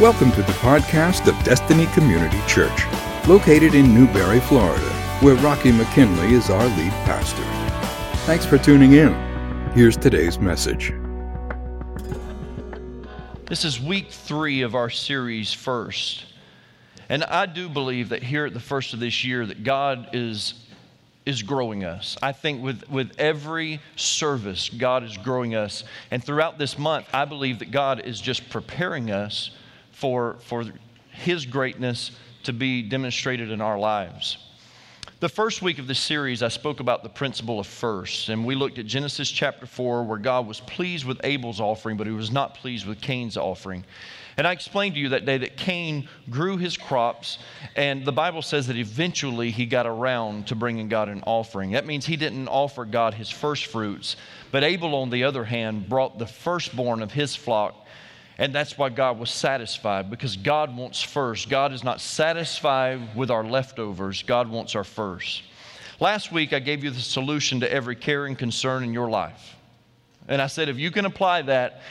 Welcome to the podcast of Destiny Community Church, located in Newberry, Florida, where Rocky McKinley is our lead pastor. Thanks for tuning in. Here's today's message. This is week three of our series, First. And I do believe that here at the first of this year that God is, is growing us. I think with, with every service, God is growing us. And throughout this month, I believe that God is just preparing us for, for His greatness to be demonstrated in our lives. The first week of this series, I spoke about the principle of first, and we looked at Genesis chapter 4, where God was pleased with Abel's offering, but he was not pleased with Cain's offering. And I explained to you that day that Cain grew his crops, and the Bible says that eventually he got around to bringing God an offering. That means he didn't offer God his first fruits, but Abel, on the other hand, brought the firstborn of his flock and that's why God was satisfied because God wants first. God is not satisfied with our leftovers, God wants our first. Last week, I gave you the solution to every care and concern in your life. And I said, if you can apply that,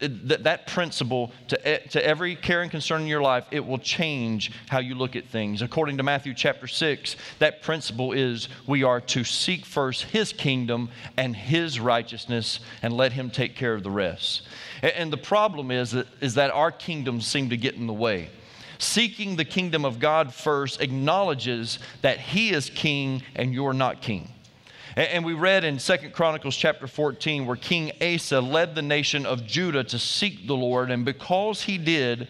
that, that principle to, to every care and concern in your life, it will change how you look at things. According to Matthew chapter 6, that principle is we are to seek first His kingdom and His righteousness and let Him take care of the rest. And the problem is that, is that our kingdoms seem to get in the way. Seeking the kingdom of God first acknowledges that He is king and you're not king. And we read in Second Chronicles chapter 14 where King Asa led the nation of Judah to seek the Lord, and because he did,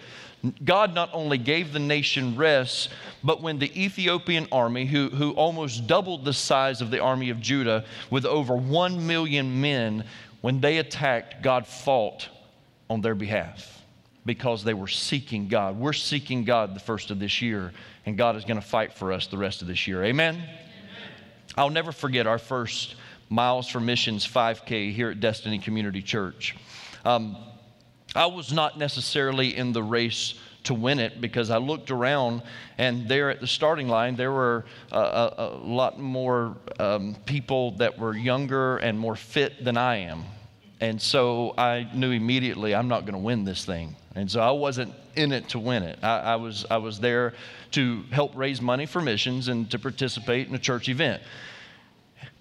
God not only gave the nation rest, but when the Ethiopian army, who, who almost doubled the size of the army of Judah with over one million men, when they attacked, God fought on their behalf because they were seeking God. We're seeking God the first of this year, and God is going to fight for us the rest of this year. Amen? I'll never forget our first Miles for Missions 5K here at Destiny Community Church. Um, I was not necessarily in the race to win it because I looked around and there at the starting line there were a, a, a lot more um, people that were younger and more fit than I am. And so I knew immediately I'm not going to win this thing. And so I wasn't in it to win it. I, I, was, I was there to help raise money for missions and to participate in a church event.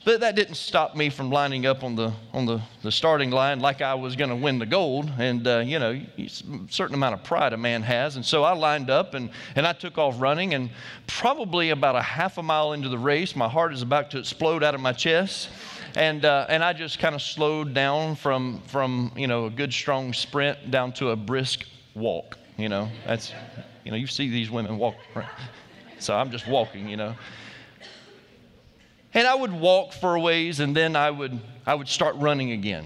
But that didn't stop me from lining up on the, on the, the starting line like I was going to win the gold. And, uh, you know, a certain amount of pride a man has. And so I lined up and, and I took off running. And probably about a half a mile into the race, my heart is about to explode out of my chest and uh, and I just kind of slowed down from from you know a good strong sprint down to a brisk walk. You know, that's you know you see these women walk, so I'm just walking. You know, and I would walk for a ways, and then I would I would start running again.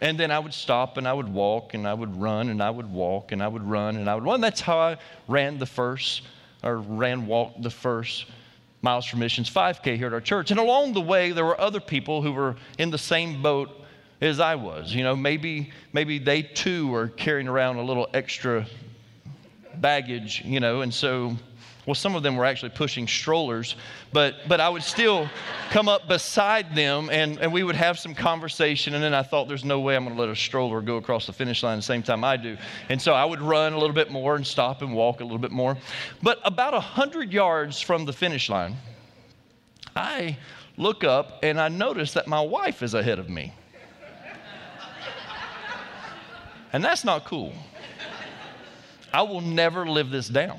And then I would stop and I would walk and I would run and I would walk and I would run and I would run. That's how I ran the first, or ran, walked the first Miles for Missions 5K here at our church. And along the way, there were other people who were in the same boat as I was. You know, maybe, maybe they too were carrying around a little extra baggage, you know, and so well, some of them were actually pushing strollers, but, but I would still come up beside them and, and we would have some conversation. And then I thought, there's no way I'm going to let a stroller go across the finish line the same time I do. And so I would run a little bit more and stop and walk a little bit more. But about 100 yards from the finish line, I look up and I notice that my wife is ahead of me. And that's not cool. I will never live this down.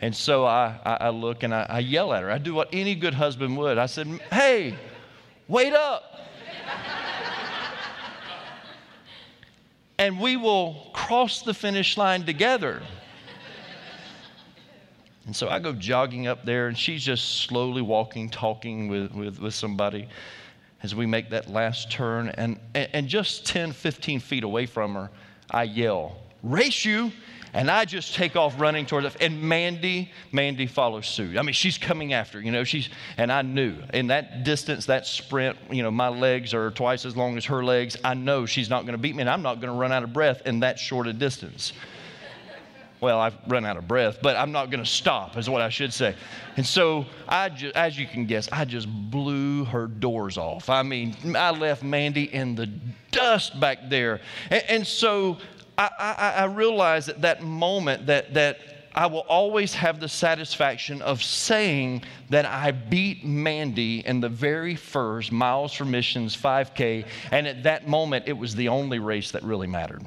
And so I, I, I look and I, I yell at her. I do what any good husband would. I said, Hey, wait up. and we will cross the finish line together. And so I go jogging up there, and she's just slowly walking, talking with, with, with somebody as we make that last turn. And, and just 10, 15 feet away from her, I yell, Race you! And I just take off running towards it. And Mandy, Mandy follows suit. I mean, she's coming after, you know, she's, and I knew in that distance, that sprint, you know, my legs are twice as long as her legs. I know she's not going to beat me, and I'm not going to run out of breath in that short a distance. Well, I've run out of breath, but I'm not going to stop, is what I should say. And so, I just, as you can guess, I just blew her doors off. I mean, I left Mandy in the dust back there. And, and so I, I, I realized at that moment that, that I will always have the satisfaction of saying that I beat Mandy in the very first Miles for Missions 5K, and at that moment, it was the only race that really mattered.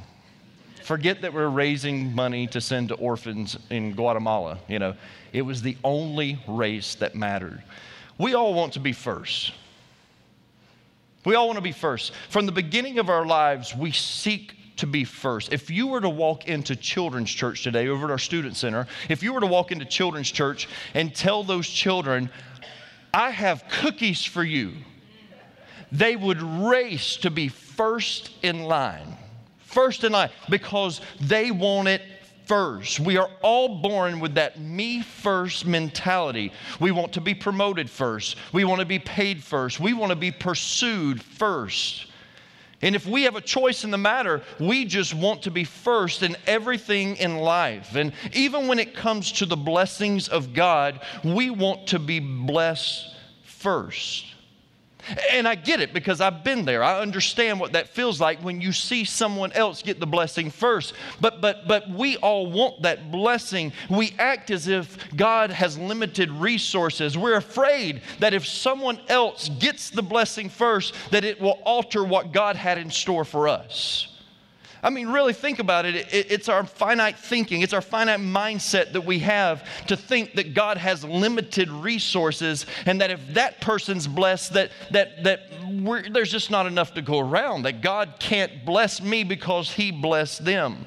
Forget that we're raising money to send to orphans in Guatemala. You know, it was the only race that mattered. We all want to be first. We all want to be first. From the beginning of our lives, we seek to be first. If you were to walk into children's church today over at our student center, if you were to walk into children's church and tell those children, I have cookies for you, they would race to be first in line. First in line because they want it first. We are all born with that me first mentality. We want to be promoted first. We want to be paid first. We want to be pursued first. And if we have a choice in the matter, we just want to be first in everything in life. And even when it comes to the blessings of God, we want to be blessed first. And I get it because I've been there. I understand what that feels like when you see someone else get the blessing first. But but but we all want that blessing. We act as if God has limited resources. We're afraid that if someone else gets the blessing first that it will alter what God had in store for us. I mean, really think about it. It's our finite thinking, it's our finite mindset that we have to think that God has limited resources and that if that person's blessed, that, that, that there's just not enough to go around, that God can't bless me because He blessed them.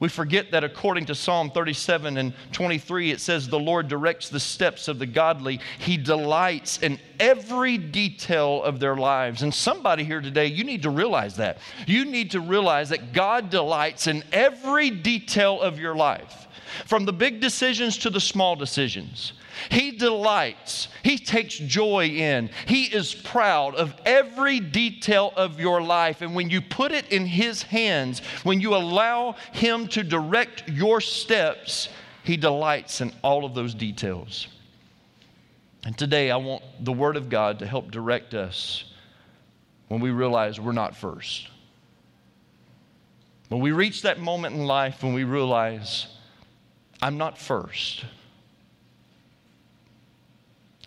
We forget that according to Psalm 37 and 23, it says, The Lord directs the steps of the godly. He delights in every detail of their lives. And somebody here today, you need to realize that. You need to realize that God delights in every detail of your life, from the big decisions to the small decisions. He delights, he takes joy in, he is proud of every detail of your life. And when you put it in his hands, when you allow him to direct your steps, he delights in all of those details. And today, I want the Word of God to help direct us when we realize we're not first. When we reach that moment in life when we realize, I'm not first.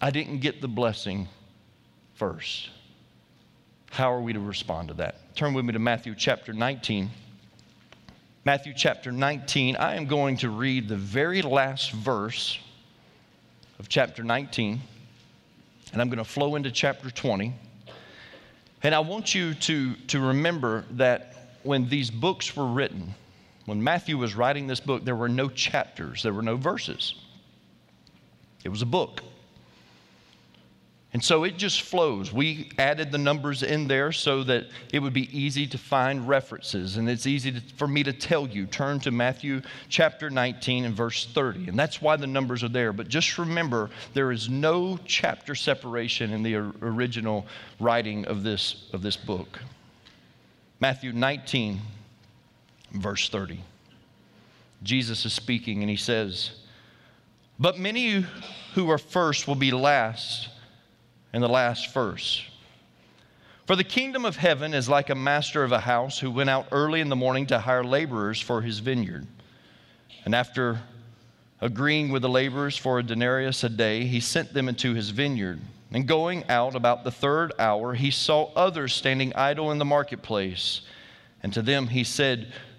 I didn't get the blessing first. How are we to respond to that? Turn with me to Matthew chapter 19. Matthew chapter 19, I am going to read the very last verse of chapter 19, and I'm going to flow into chapter 20. And I want you to, to remember that when these books were written, when Matthew was writing this book, there were no chapters, there were no verses. It was a book. And so it just flows. We added the numbers in there so that it would be easy to find references. And it's easy to, for me to tell you. Turn to Matthew chapter 19 and verse 30. And that's why the numbers are there. But just remember, there is no chapter separation in the original writing of this, of this book. Matthew 19, verse 30. Jesus is speaking and he says, But many who are first will be last in the last verse. For the kingdom of heaven is like a master of a house who went out early in the morning to hire laborers for his vineyard. And after agreeing with the laborers for a denarius a day, he sent them into his vineyard. And going out about the third hour, he saw others standing idle in the marketplace. And to them he said,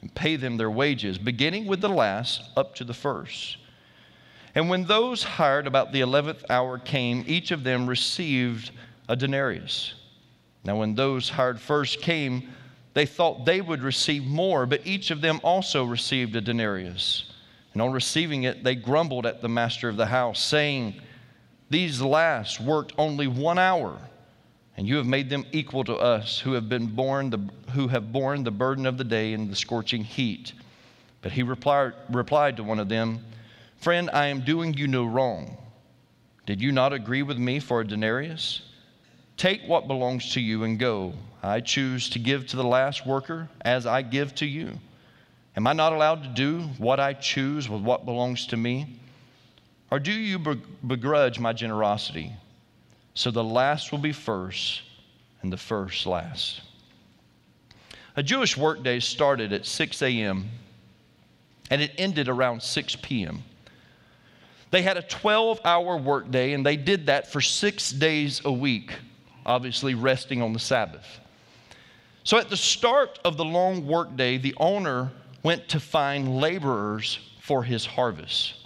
and pay them their wages, beginning with the last up to the first. And when those hired about the eleventh hour came, each of them received a denarius. Now, when those hired first came, they thought they would receive more, but each of them also received a denarius. And on receiving it, they grumbled at the master of the house, saying, These last worked only one hour, and you have made them equal to us who have been born the, who have borne the burden of the day and the scorching heat. But he replied, replied to one of them, Friend, I am doing you no wrong. Did you not agree with me for a denarius? Take what belongs to you and go. I choose to give to the last worker as I give to you. Am I not allowed to do what I choose with what belongs to me? Or do you begrudge my generosity? So the last will be first and the first last. A Jewish workday started at 6 a.m. and it ended around 6 p.m. They had a 12 hour workday and they did that for six days a week, obviously resting on the Sabbath. So at the start of the long workday, the owner went to find laborers for his harvest.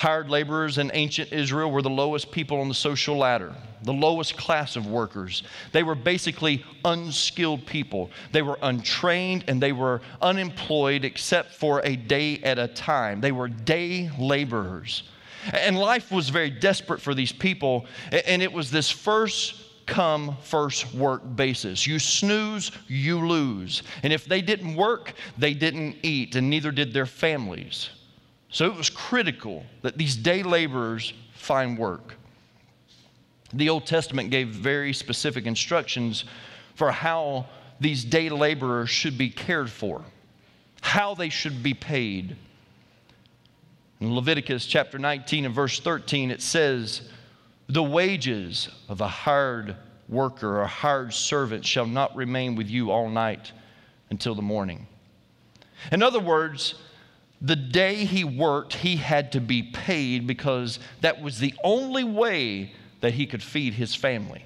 Hired laborers in ancient Israel were the lowest people on the social ladder, the lowest class of workers. They were basically unskilled people. They were untrained and they were unemployed except for a day at a time. They were day laborers. And life was very desperate for these people, and it was this first come, first work basis. You snooze, you lose. And if they didn't work, they didn't eat, and neither did their families. So it was critical that these day laborers find work. The Old Testament gave very specific instructions for how these day laborers should be cared for, how they should be paid. In Leviticus chapter 19 and verse 13, it says, The wages of a hired worker or hired servant shall not remain with you all night until the morning. In other words, the day he worked, he had to be paid because that was the only way that he could feed his family.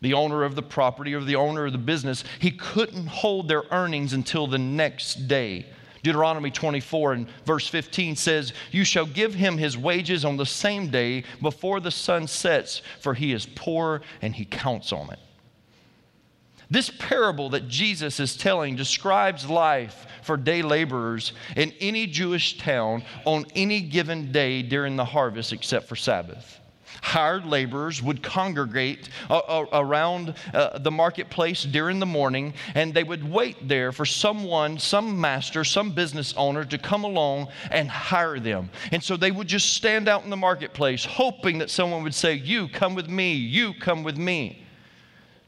The owner of the property or the owner of the business, he couldn't hold their earnings until the next day. Deuteronomy 24 and verse 15 says, You shall give him his wages on the same day before the sun sets, for he is poor and he counts on it. This parable that Jesus is telling describes life for day laborers in any Jewish town on any given day during the harvest except for Sabbath. Hired laborers would congregate uh, uh, around uh, the marketplace during the morning, and they would wait there for someone, some master, some business owner to come along and hire them. And so they would just stand out in the marketplace, hoping that someone would say, You come with me, you come with me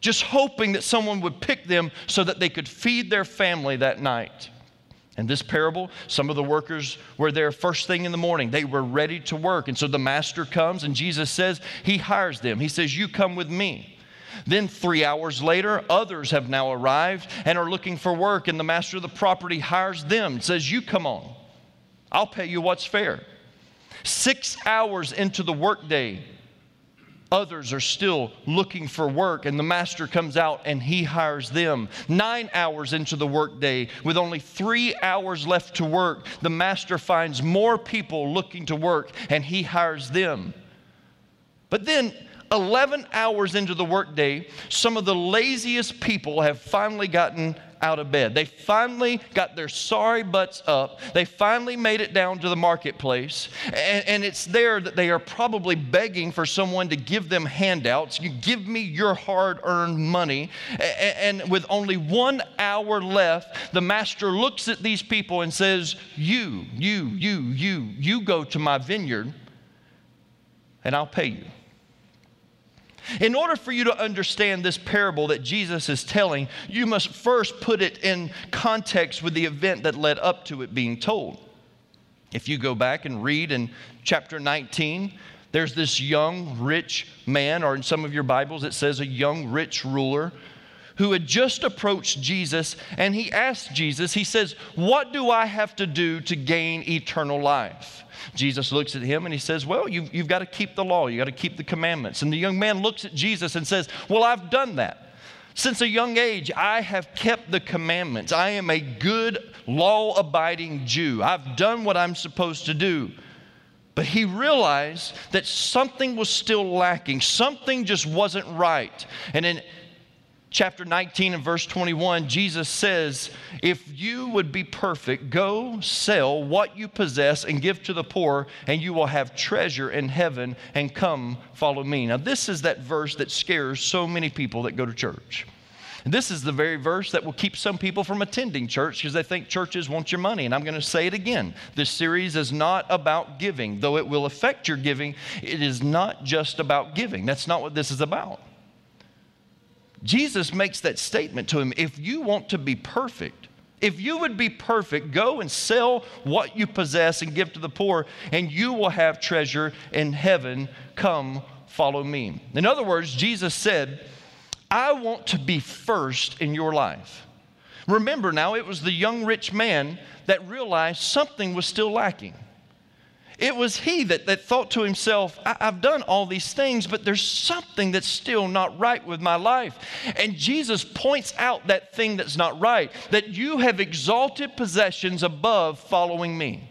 just hoping that someone would pick them so that they could feed their family that night. In this parable, some of the workers were there first thing in the morning. They were ready to work. And so the master comes, and Jesus says, He hires them. He says, You come with me. Then, three hours later, others have now arrived and are looking for work, and the master of the property hires them and says, You come on. I'll pay you what's fair. Six hours into the workday, Others are still looking for work, and the master comes out and he hires them. Nine hours into the workday, with only three hours left to work, the master finds more people looking to work and he hires them. But then 11 hours into the workday, some of the laziest people have finally gotten out of bed. They finally got their sorry butts up. They finally made it down to the marketplace. And, and, it's there that they are probably begging for someone to give them handouts. You give me your hard earned money. And, and with only one hour left, the master looks at these people and says, You, you, you, you, you go to my vineyard and I'll pay you. In order for you to understand this parable that Jesus is telling, you must first put it in context with the event that led up to it being told. If you go back and read in chapter 19, there's this young rich man, or in some of your Bibles it says a young rich ruler, who had just approached Jesus and he asked Jesus, he says, What do I have to do to gain eternal life? Jesus looks at him and he says, Well, you've, you've got to keep the law, you've got to keep the commandments. And the young man looks at Jesus and says, Well, I've done that. Since a young age, I have kept the commandments. I am a good, law abiding Jew. I've done what I'm supposed to do. But he realized that something was still lacking, something just wasn't right. And in chapter 19 and verse 21, Jesus says, If you would be perfect, go sell what you possess and give to the poor, and you will have treasure in heaven, and come follow me. Now, this is that verse that scares so many people that go to church. This is the very verse that will keep some people from attending church because they think churches want your money. And I'm going to say it again. This series is not about giving, though it will affect your giving. It is not just about giving. That's not what this is about. Jesus makes that statement to him if you want to be perfect, if you would be perfect, go and sell what you possess and give to the poor, and you will have treasure in heaven. Come, follow me. In other words, Jesus said, I want to be first in your life. Remember now, it was the young rich man that realized something was still lacking. It was he that, that thought to himself, I, have done all these things, but there's something that's still not right with my life. And Jesus points out that thing that's not right, that you have exalted possessions above following me.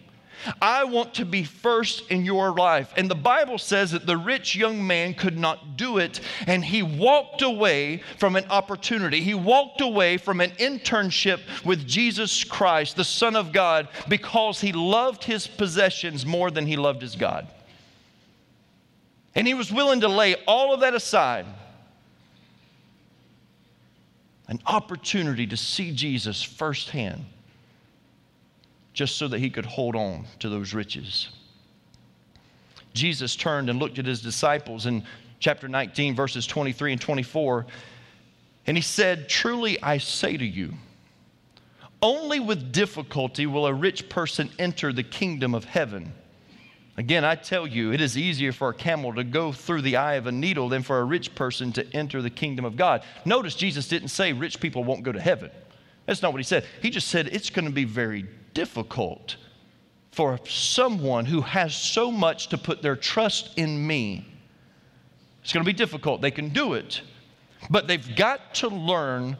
I want to be first in your life. And the Bible says that the rich young man could not do it, and he walked away from an opportunity. He walked away from an internship with Jesus Christ, the Son of God, because he loved his possessions more than he loved his God. And he was willing to lay all of that aside. An opportunity to see Jesus firsthand just so that he could hold on to those riches. Jesus turned and looked at his disciples in chapter 19, verses 23 and 24, and he said, Truly I say to you, only with difficulty will a rich person enter the kingdom of heaven. Again, I tell you, it is easier for a camel to go through the eye of a needle than for a rich person to enter the kingdom of God. Notice Jesus didn't say rich people won't go to heaven. That's not what he said. He just said it's going to be very difficult for someone who has so much to put their trust in me. It's going to be difficult. They can do it, but they've got to learn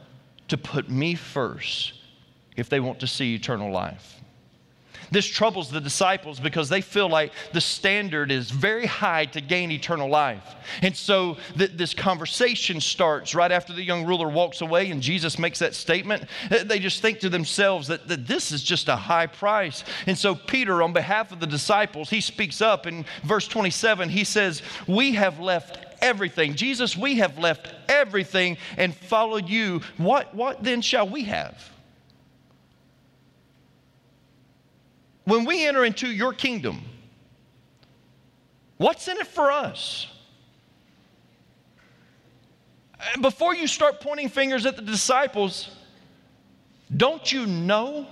to put me first if they want to see eternal life. This troubles the disciples because they feel like the standard is very high to gain eternal life. And so th- this conversation starts right after the young ruler walks away and Jesus makes that statement. Uh, they just think to themselves that, that this is just a high price. And so Peter, on behalf of the disciples, he speaks up in verse 27. He says, We have left everything. Jesus, we have left everything and followed you. What, what then shall we have? When we enter into your kingdom, what's in it for us? Before you start pointing fingers at the disciples, don't you know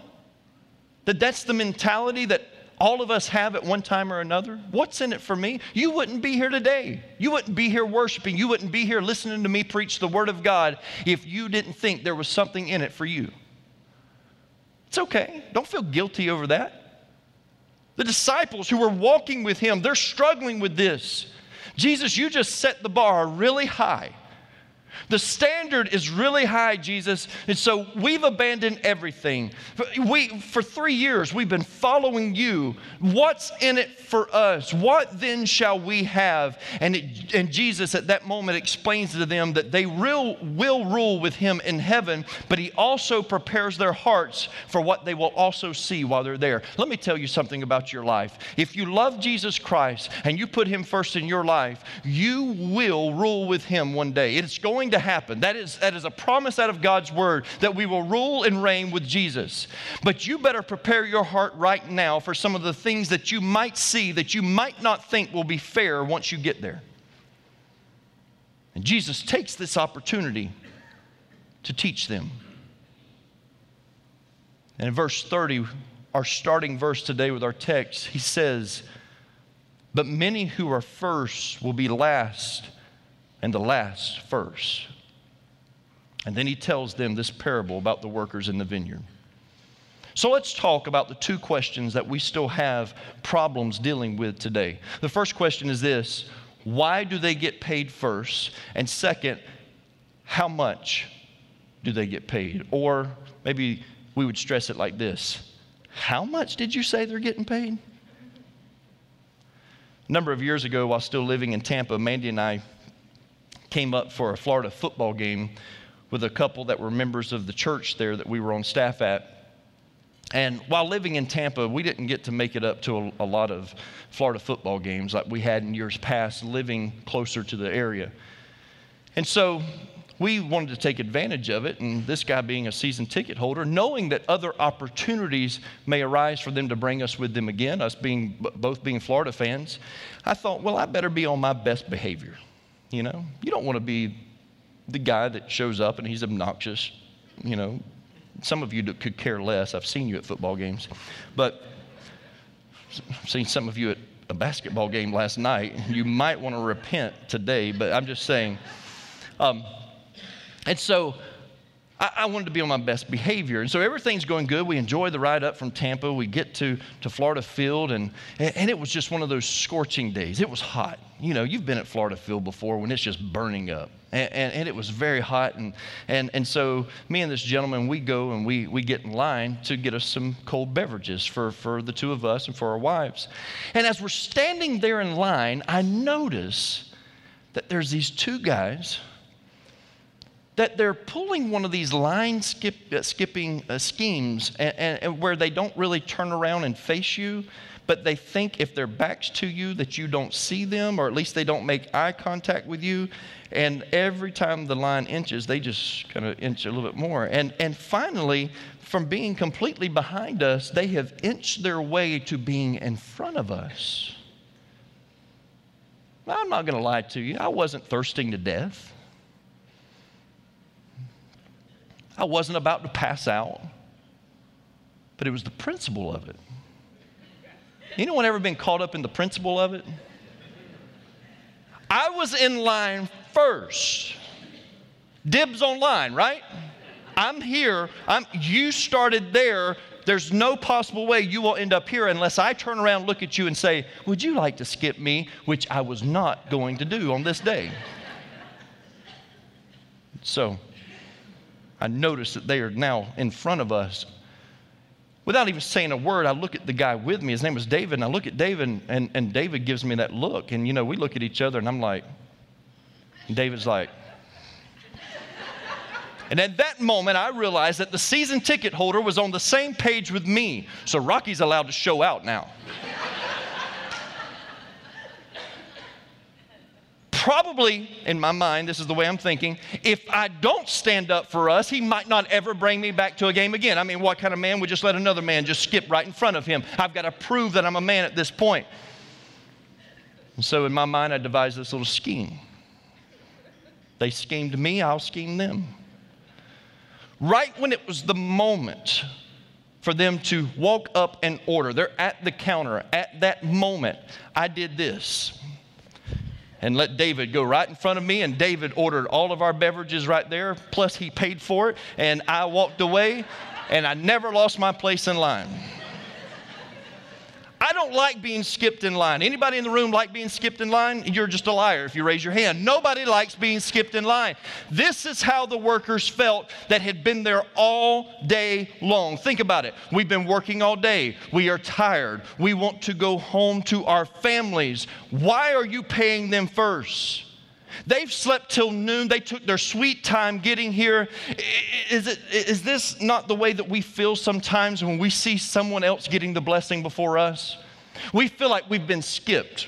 that that's the mentality that all of us have at one time or another? What's in it for me? You wouldn't be here today. You wouldn't be here worshiping. You wouldn't be here listening to me preach the Word of God if you didn't think there was something in it for you. It's okay. Don't feel guilty over that. The disciples who were walking with him, they're struggling with this. Jesus, you just set the bar really high. The standard is really high, Jesus. And so we've abandoned everything. We, for three years, we've been following you. What's in it for us? What then shall we have? And, it, and Jesus at that moment explains to them that they will, will rule with him in heaven, but he also prepares their hearts for what they will also see while they're there. Let me tell you something about your life. If you love Jesus Christ and you put him first in your life, you will rule with him one day. It's going to to happen. That is, that is a promise out of God's word that we will rule and reign with Jesus. But you better prepare your heart right now for some of the things that you might see that you might not think will be fair once you get there. And Jesus takes this opportunity to teach them. And in verse 30, our starting verse today with our text, he says, But many who are first will be last and the last first. And then he tells them this parable about the workers in the vineyard. So let's talk about the two questions that we still have problems dealing with today. The first question is this why do they get paid first? And second, how much do they get paid? Or maybe we would stress it like this How much did you say they're getting paid? A number of years ago, while still living in Tampa, Mandy and I came up for a Florida football game with a couple that were members of the church there that we were on staff at. And while living in Tampa, we didn't get to make it up to a, a, lot of Florida football games like we had in years past, living closer to the area. And so we wanted to take advantage of it, and this guy being a season ticket holder, knowing that other opportunities may arise for them to bring us with them again, us being both being Florida fans, I thought, well, I better be on my best behavior. You know, you don't want to be the guy that shows up and he's obnoxious. You know, some of you could care less. I've seen you at football games, but I've seen some of you at a basketball game last night. You might want to repent today, but I'm just saying. Um, and so I, I, wanted to be on my best behavior. And so everything's going good. We enjoy the ride up from Tampa. We get to, to Florida Field, and, and it was just one of those scorching days. It was hot. You know, you've been at Florida Field before when it's just burning up. And, and, and, it was very hot. And, and, and so me and this gentleman, we go and we, we get in line to get us some cold beverages for, for the two of us and for our wives. And as we're standing there in line, I notice that there's these two guys – that they're pulling one of these line skip, uh, skipping uh, schemes and, and, and where they don't really turn around and face you, but they think if their backs to you that you don't see them, or at least they don't make eye contact with you. And every time the line inches, they just kind of inch a little bit more. And, and finally, from being completely behind us, they have inched their way to being in front of us. I'm not going to lie to you, I wasn't thirsting to death. I wasn't about to pass out, but it was the principle of it. Anyone ever been caught up in the principle of it? I was in line first. Dibs on line, right? I'm here. I'm, you started there. There's no possible way you will end up here unless I turn around, look at you, and say, Would you like to skip me? Which I was not going to do on this day. So I notice that they are now in front of us. Without even saying a word, I look at the guy with me. His name was David. And I look at David, and, and David gives me that look. And, you know, we look at each other, and I'm like, David's like, and at that moment, I realized that the season ticket holder was on the same page with me. So Rocky's allowed to show out now. Probably, in my mind, this is the way I'm thinking, if I don't stand up for us, he might not ever bring me back to a game again. I mean, what kind of man would just let another man just skip right in front of him? I've got to prove that I'm a man at this point. And so, in my mind, I devised this little scheme. They schemed me, I'll scheme them. Right when it was the moment for them to walk up and order, they're at the counter. At that moment, I did this and let David go right in front of me. And David ordered all of our beverages right there, plus he paid for it. And I walked away, and I never lost my place in line. I don't like being skipped in line. Anybody in the room like being skipped in line? You're just a liar if you raise your hand. Nobody likes being skipped in line. This is how the workers felt that had been there all day long. Think about it. We've been working all day. We are tired. We want to go home to our families. Why are you paying them first? They've slept till noon. They took their sweet time getting here. Is, it, is this not the way that we feel sometimes when we see someone else getting the blessing before us? We feel like we've been skipped.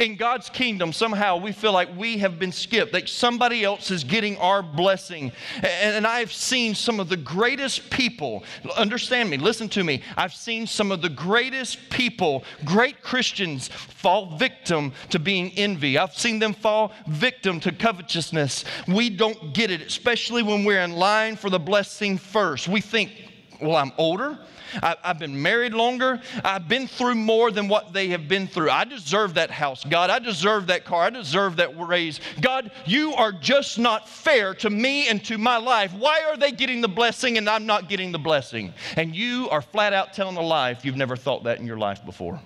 In God's kingdom, somehow we feel like we have been skipped, that somebody else is getting our blessing. And, I've seen some of the greatest people, understand me, listen to me. I've seen some of the greatest people, great Christians, fall victim to being envy. I've seen them fall victim to covetousness. We don't get it, especially when we're in line for the blessing first. We think, well, I'm older. I, have been married longer. I've been through more than what they have been through. I deserve that house, God. I deserve that car. I deserve that raise. God, you are just not fair to me and to my life. Why are they getting the blessing and I'm not getting the blessing? And you are flat out telling a lie if you've never thought that in your life before.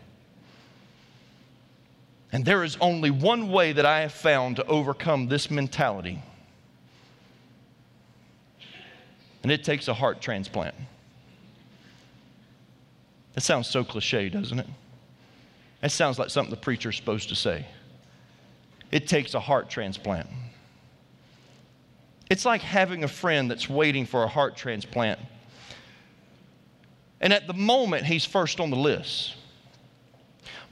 And there is only one way that I have found to overcome this mentality. And it takes a heart transplant. It sounds so cliche, doesn't it? That sounds like something the preacher's supposed to say. It takes a heart transplant. It's like having a friend that's waiting for a heart transplant. And at the moment, he's first on the list.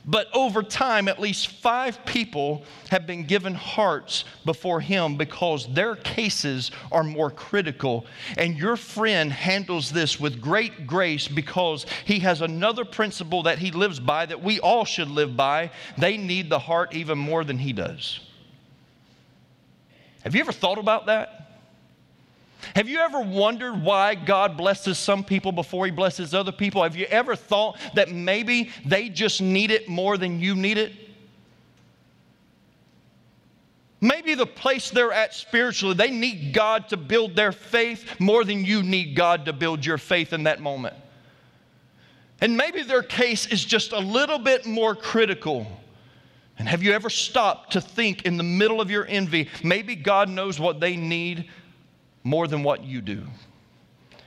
But over time, at least five people have been given hearts before him because their cases are more critical. And your friend handles this with great grace because he has another principle that he lives by that we all should live by. They need the heart even more than he does. Have you ever thought about that? Have you ever wondered why God blesses some people before He blesses other people? Have you ever thought that maybe they just need it more than you need it? Maybe the place they're at spiritually, they need God to build their faith more than you need God to build your faith in that moment. And maybe their case is just a little bit more critical. And have you ever stopped to think in the middle of your envy, maybe God knows what they need more than what you do.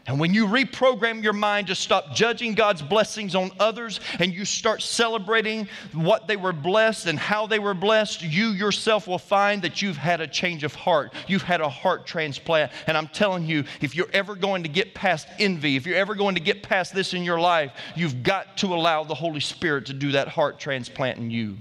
And when you reprogram your mind to stop judging God's blessings on others and you start celebrating what they were blessed and how they were blessed, you yourself will find that you've had a change of heart. You've had a heart transplant. And I'm telling you, if you're ever going to get past envy, if you're ever going to get past this in your life, you've got to allow the Holy Spirit to do that heart transplant in you.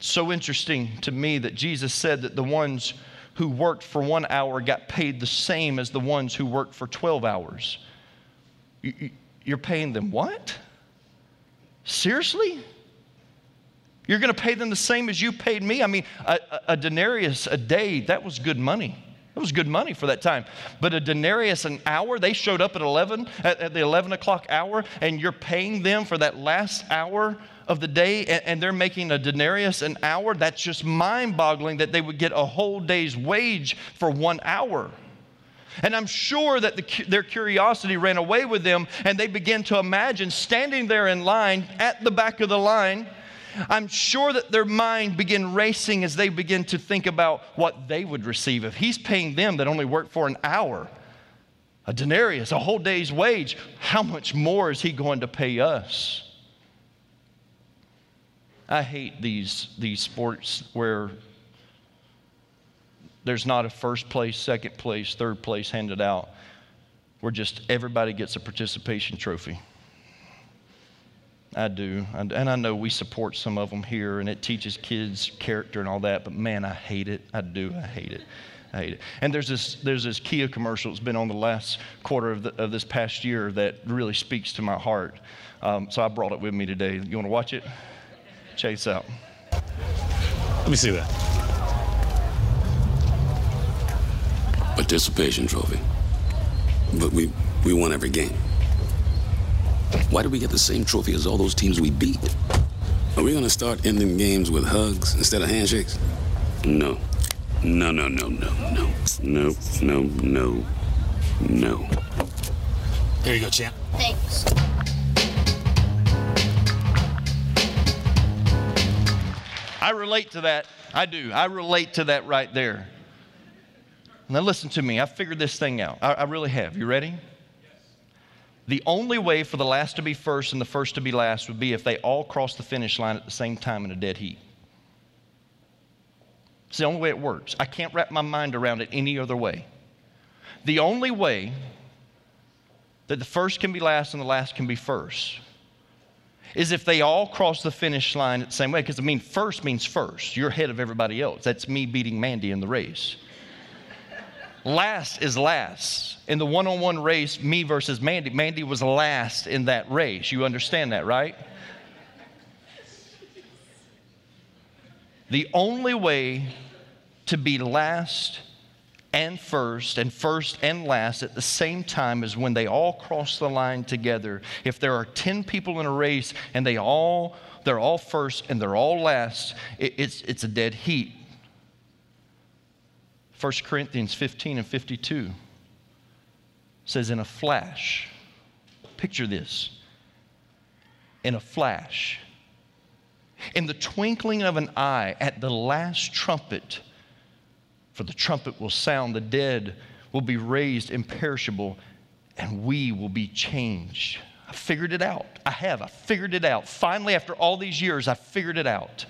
so interesting to me that Jesus said that the ones who worked for one hour got paid the same as the ones who worked for 12 hours. You're paying them what? Seriously? You're going to pay them the same as you paid me? I mean, a, a, denarius a day, that was good money. That was good money for that time. But a denarius an hour, they showed up at 11, at, at the 11 o'clock hour, and you're paying them for that last hour of the day and, they're making a denarius an hour, that's just mind boggling that they would get a whole day's wage for one hour. And I'm sure that the, their curiosity ran away with them, and they began to imagine standing there in line at the back of the line. I'm sure that their mind began racing as they begin to think about what they would receive. If he's paying them that only worked for an hour, a denarius, a whole day's wage, how much more is he going to pay us? I hate these, these sports where there's not a first place, second place, third place handed out, where just everybody gets a participation trophy. I do. And I know we support some of them here, and it teaches kids character and all that, but man, I hate it. I do. I hate it. I hate it. And there's this, there's this Kia commercial that's been on the last quarter of, the, of this past year that really speaks to my heart. Um, so I brought it with me today. You want to watch it? Chase out. Let me see that. Participation trophy. But we, we won every game. Why do we get the same trophy as all those teams we beat? Are we going to start ending games with hugs instead of handshakes? No. No, no, no, no, no. No, no, no, no. Here you go, champ. Thanks. I relate to that. I do. I relate to that right there. Now, listen to me. I figured this thing out. I, I really have. You ready? The only way for the last to be first and the first to be last would be if they all crossed the finish line at the same time in a dead heat. It's the only way it works. I can't wrap my mind around it any other way. The only way that the first can be last and the last can be first is if they all cross the finish line the same way. Because I mean, first means first. You're ahead of everybody else. That's me beating Mandy in the race. last is last. In the one on one race, me versus Mandy, Mandy was last in that race. You understand that, right? The only way to be last and first, and first and last at the same time as when they all cross the line together. If there are 10 people in a race and they all, they're all first and they're all last, it, it's, it's a dead heat. 1 Corinthians 15 and 52 says, In a flash, picture this, in a flash, in the twinkling of an eye, at the last trumpet, for the trumpet will sound, the dead will be raised imperishable, and we will be changed. I figured it out. I have. I figured it out. Finally, after all these years, I figured it out.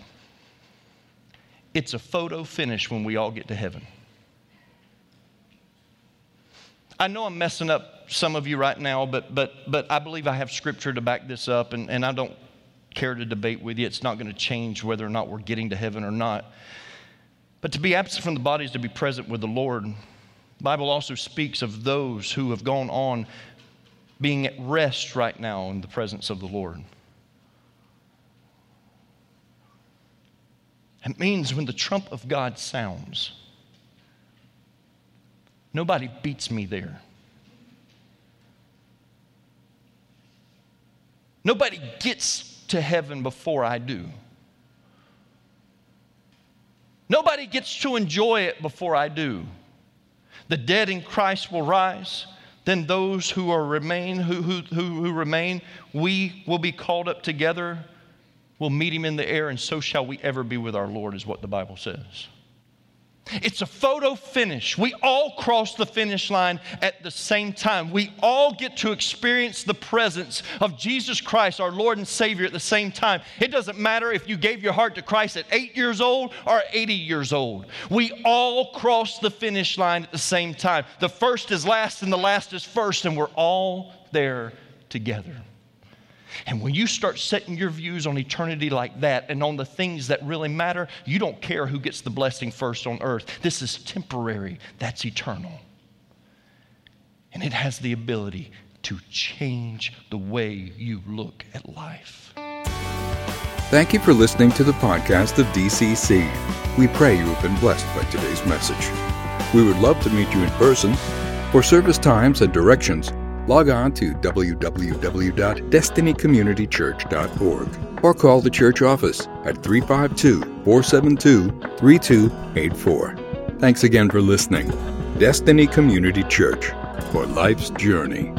It's a photo finish when we all get to heaven. I know I'm messing up some of you right now, but, but, but I believe I have scripture to back this up, and, and I don't care to debate with you. It's not going to change whether or not we're getting to heaven or not. But to be absent from the body is to be present with the Lord. The Bible also speaks of those who have gone on being at rest right now in the presence of the Lord. It means when the trump of God sounds, nobody beats me there. Nobody gets to heaven before I do. Nobody gets to enjoy it before I do. The dead in Christ will rise. Then those who are remain, who, who, who, who remain, we will be called up together We'll meet him in the air, and so shall we ever be with our Lord, is what the Bible says. It's a photo finish. We all cross the finish line at the same time. We all get to experience the presence of Jesus Christ, our Lord and Savior, at the same time. It doesn't matter if you gave your heart to Christ at eight years old or 80 years old. We all cross the finish line at the same time. The first is last, and the last is first, and we're all there together. And when you start setting your views on eternity like that and on the things that really matter, you don't care who gets the blessing first on earth. This is temporary, that's eternal. And it has the ability to change the way you look at life. Thank you for listening to the podcast of DCC. We pray you have been blessed by today's message. We would love to meet you in person. For service times and directions, log on to www.destinycommunitychurch.org or call the church office at 352 472 3284. Thanks again for listening. Destiny Community Church for life's journey.